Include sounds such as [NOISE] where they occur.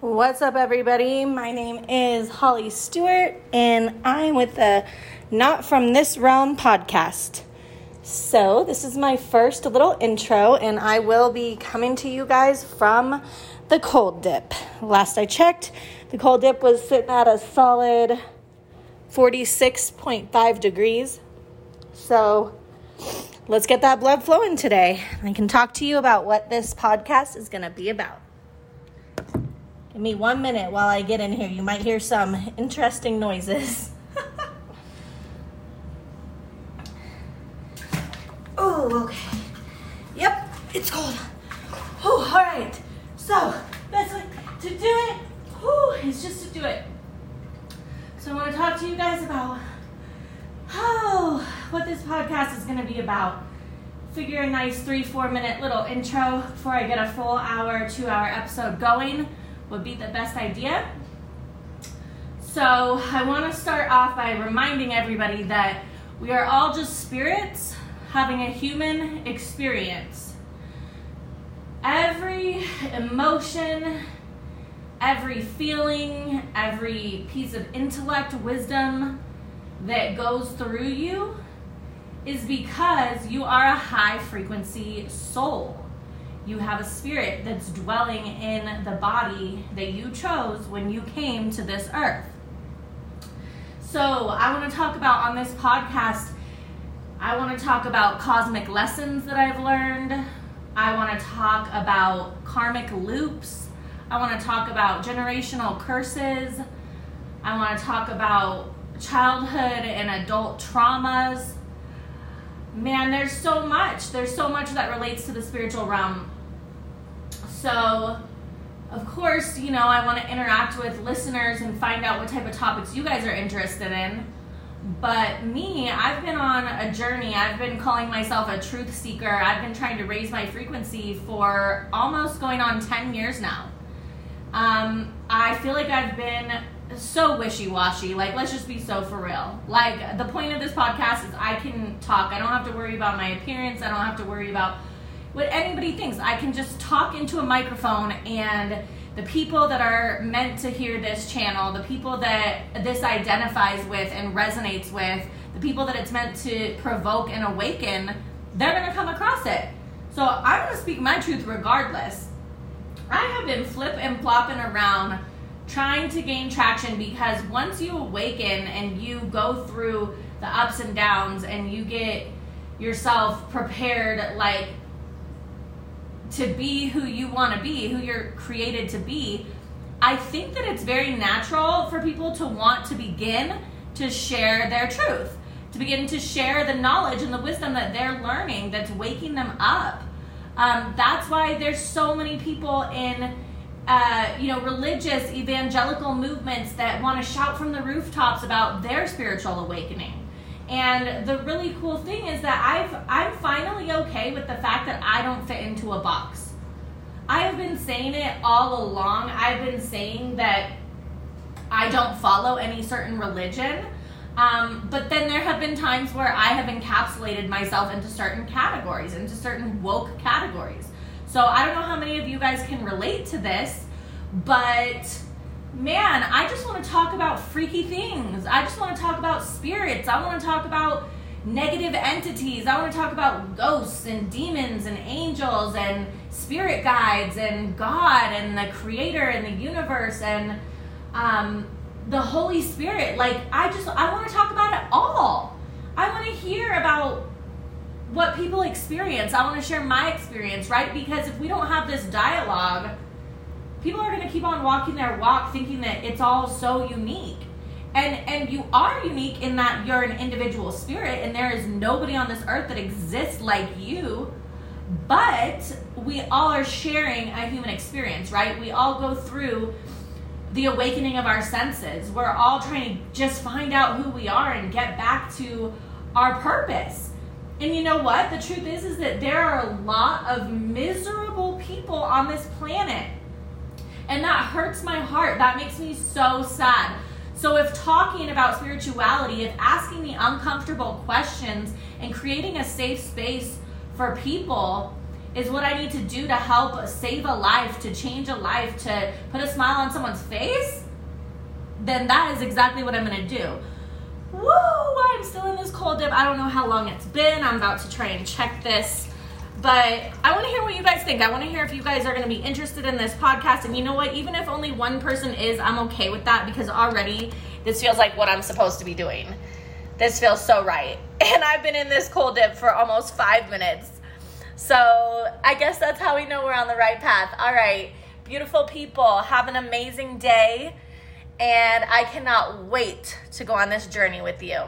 What's up, everybody? My name is Holley Stuart, and I'm with the Not From This Realm podcast. So, this is my first little intro, and I will be coming to you guys from the cold dip. Last I checked, the cold dip was sitting at a solid 46.5 degrees. So, let's get that blood flowing today. I can talk to you about what this podcast is going to be about. Give me one minute while I get in here. You might hear some interesting noises. [LAUGHS] oh, okay. Yep, it's cold. Oh, all right. So, best way to do it whew, is just to do it. So, I want to talk to you guys about oh, what this podcast is going to be about. Figure a nice three, four minute little intro before I get a full hour, two hour episode going would be the best idea. So, I want to start off by reminding everybody that we are all just spirits having a human experience. Every emotion, every feeling, every piece of intellect, wisdom that goes through you is because you are a high frequency soul you have a spirit that's dwelling in the body that you chose when you came to this earth. So, I want to talk about on this podcast, I want to talk about cosmic lessons that I've learned. I want to talk about karmic loops. I want to talk about generational curses. I want to talk about childhood and adult traumas. Man, there's so much. There's so much that relates to the spiritual realm. So, of course, you know, I want to interact with listeners and find out what type of topics you guys are interested in. But me, I've been on a journey. I've been calling myself a truth seeker. I've been trying to raise my frequency for almost going on 10 years now. Um, I feel like I've been so wishy-washy like let's just be so for real like the point of this podcast is i can talk i don't have to worry about my appearance i don't have to worry about what anybody thinks. I can just talk into a microphone and the people that are meant to hear this channel, the people that this identifies with and resonates with, the people that it's meant to provoke and awaken, they're going to come across it. So I'm going to speak my truth regardless. I have been flip and flopping around trying to gain traction because once you awaken and you go through the ups and downs and you get yourself prepared like to be who you want to be, who you're created to be, I think that it's very natural for people to want to begin to share their truth, to begin to share the knowledge and the wisdom that they're learning that's waking them up. Um, that's why there's so many people in, uh, you know, religious evangelical movements that want to shout from the rooftops about their spiritual awakening. And the really cool thing is that I've I'm finally okay with the fact that I don't fit into a box. I have been saying it all along. I've been saying that I don't follow any certain religion. Um, but then there have been times where I have encapsulated myself into certain categories, into certain woke categories. So I don't know how many of you guys can relate to this, but man, I just want to talk about freaky things. I just want to talk about spirits. I want to talk about negative entities. I want to talk about ghosts and demons and angels and spirit guides and God and the creator and the universe and um, the Holy Spirit. Like, I just, I want to talk about it all. I want to hear about what people experience. I want to share my experience, right? Because if we don't have this dialogue, people are going to keep on walking their walk thinking that it's all so unique. And and you are unique in that you're an individual spirit and there is nobody on this earth that exists like you. But we all are sharing a human experience right? We all go through the awakening of our senses. We're all trying to just find out who we are and get back to our purpose. And you know what? The truth is is that there are a lot of miserable people on this planet and that hurts my heart. That makes me so sad. So, if talking about spirituality, if asking the uncomfortable questions and creating a safe space for people is what I need to do to help save a life, to change a life, to put a smile on someone's face, then that is exactly what I'm gonna do. Woo! I'm still in this cold dip. I don't know how long it's been. I'm about to try and check this. But I want to hear what you guys think. I want to hear if you guys are going to be interested in this podcast. And you know what? Even if only one person is, I'm okay with that because already this feels like what I'm supposed to be doing. This feels so right. [LAUGHS] And I've been in this cold dip for almost five minutes. So I guess that's how we know we're on the right path. All right, beautiful people, have an amazing day. And I cannot wait to go on this journey with you.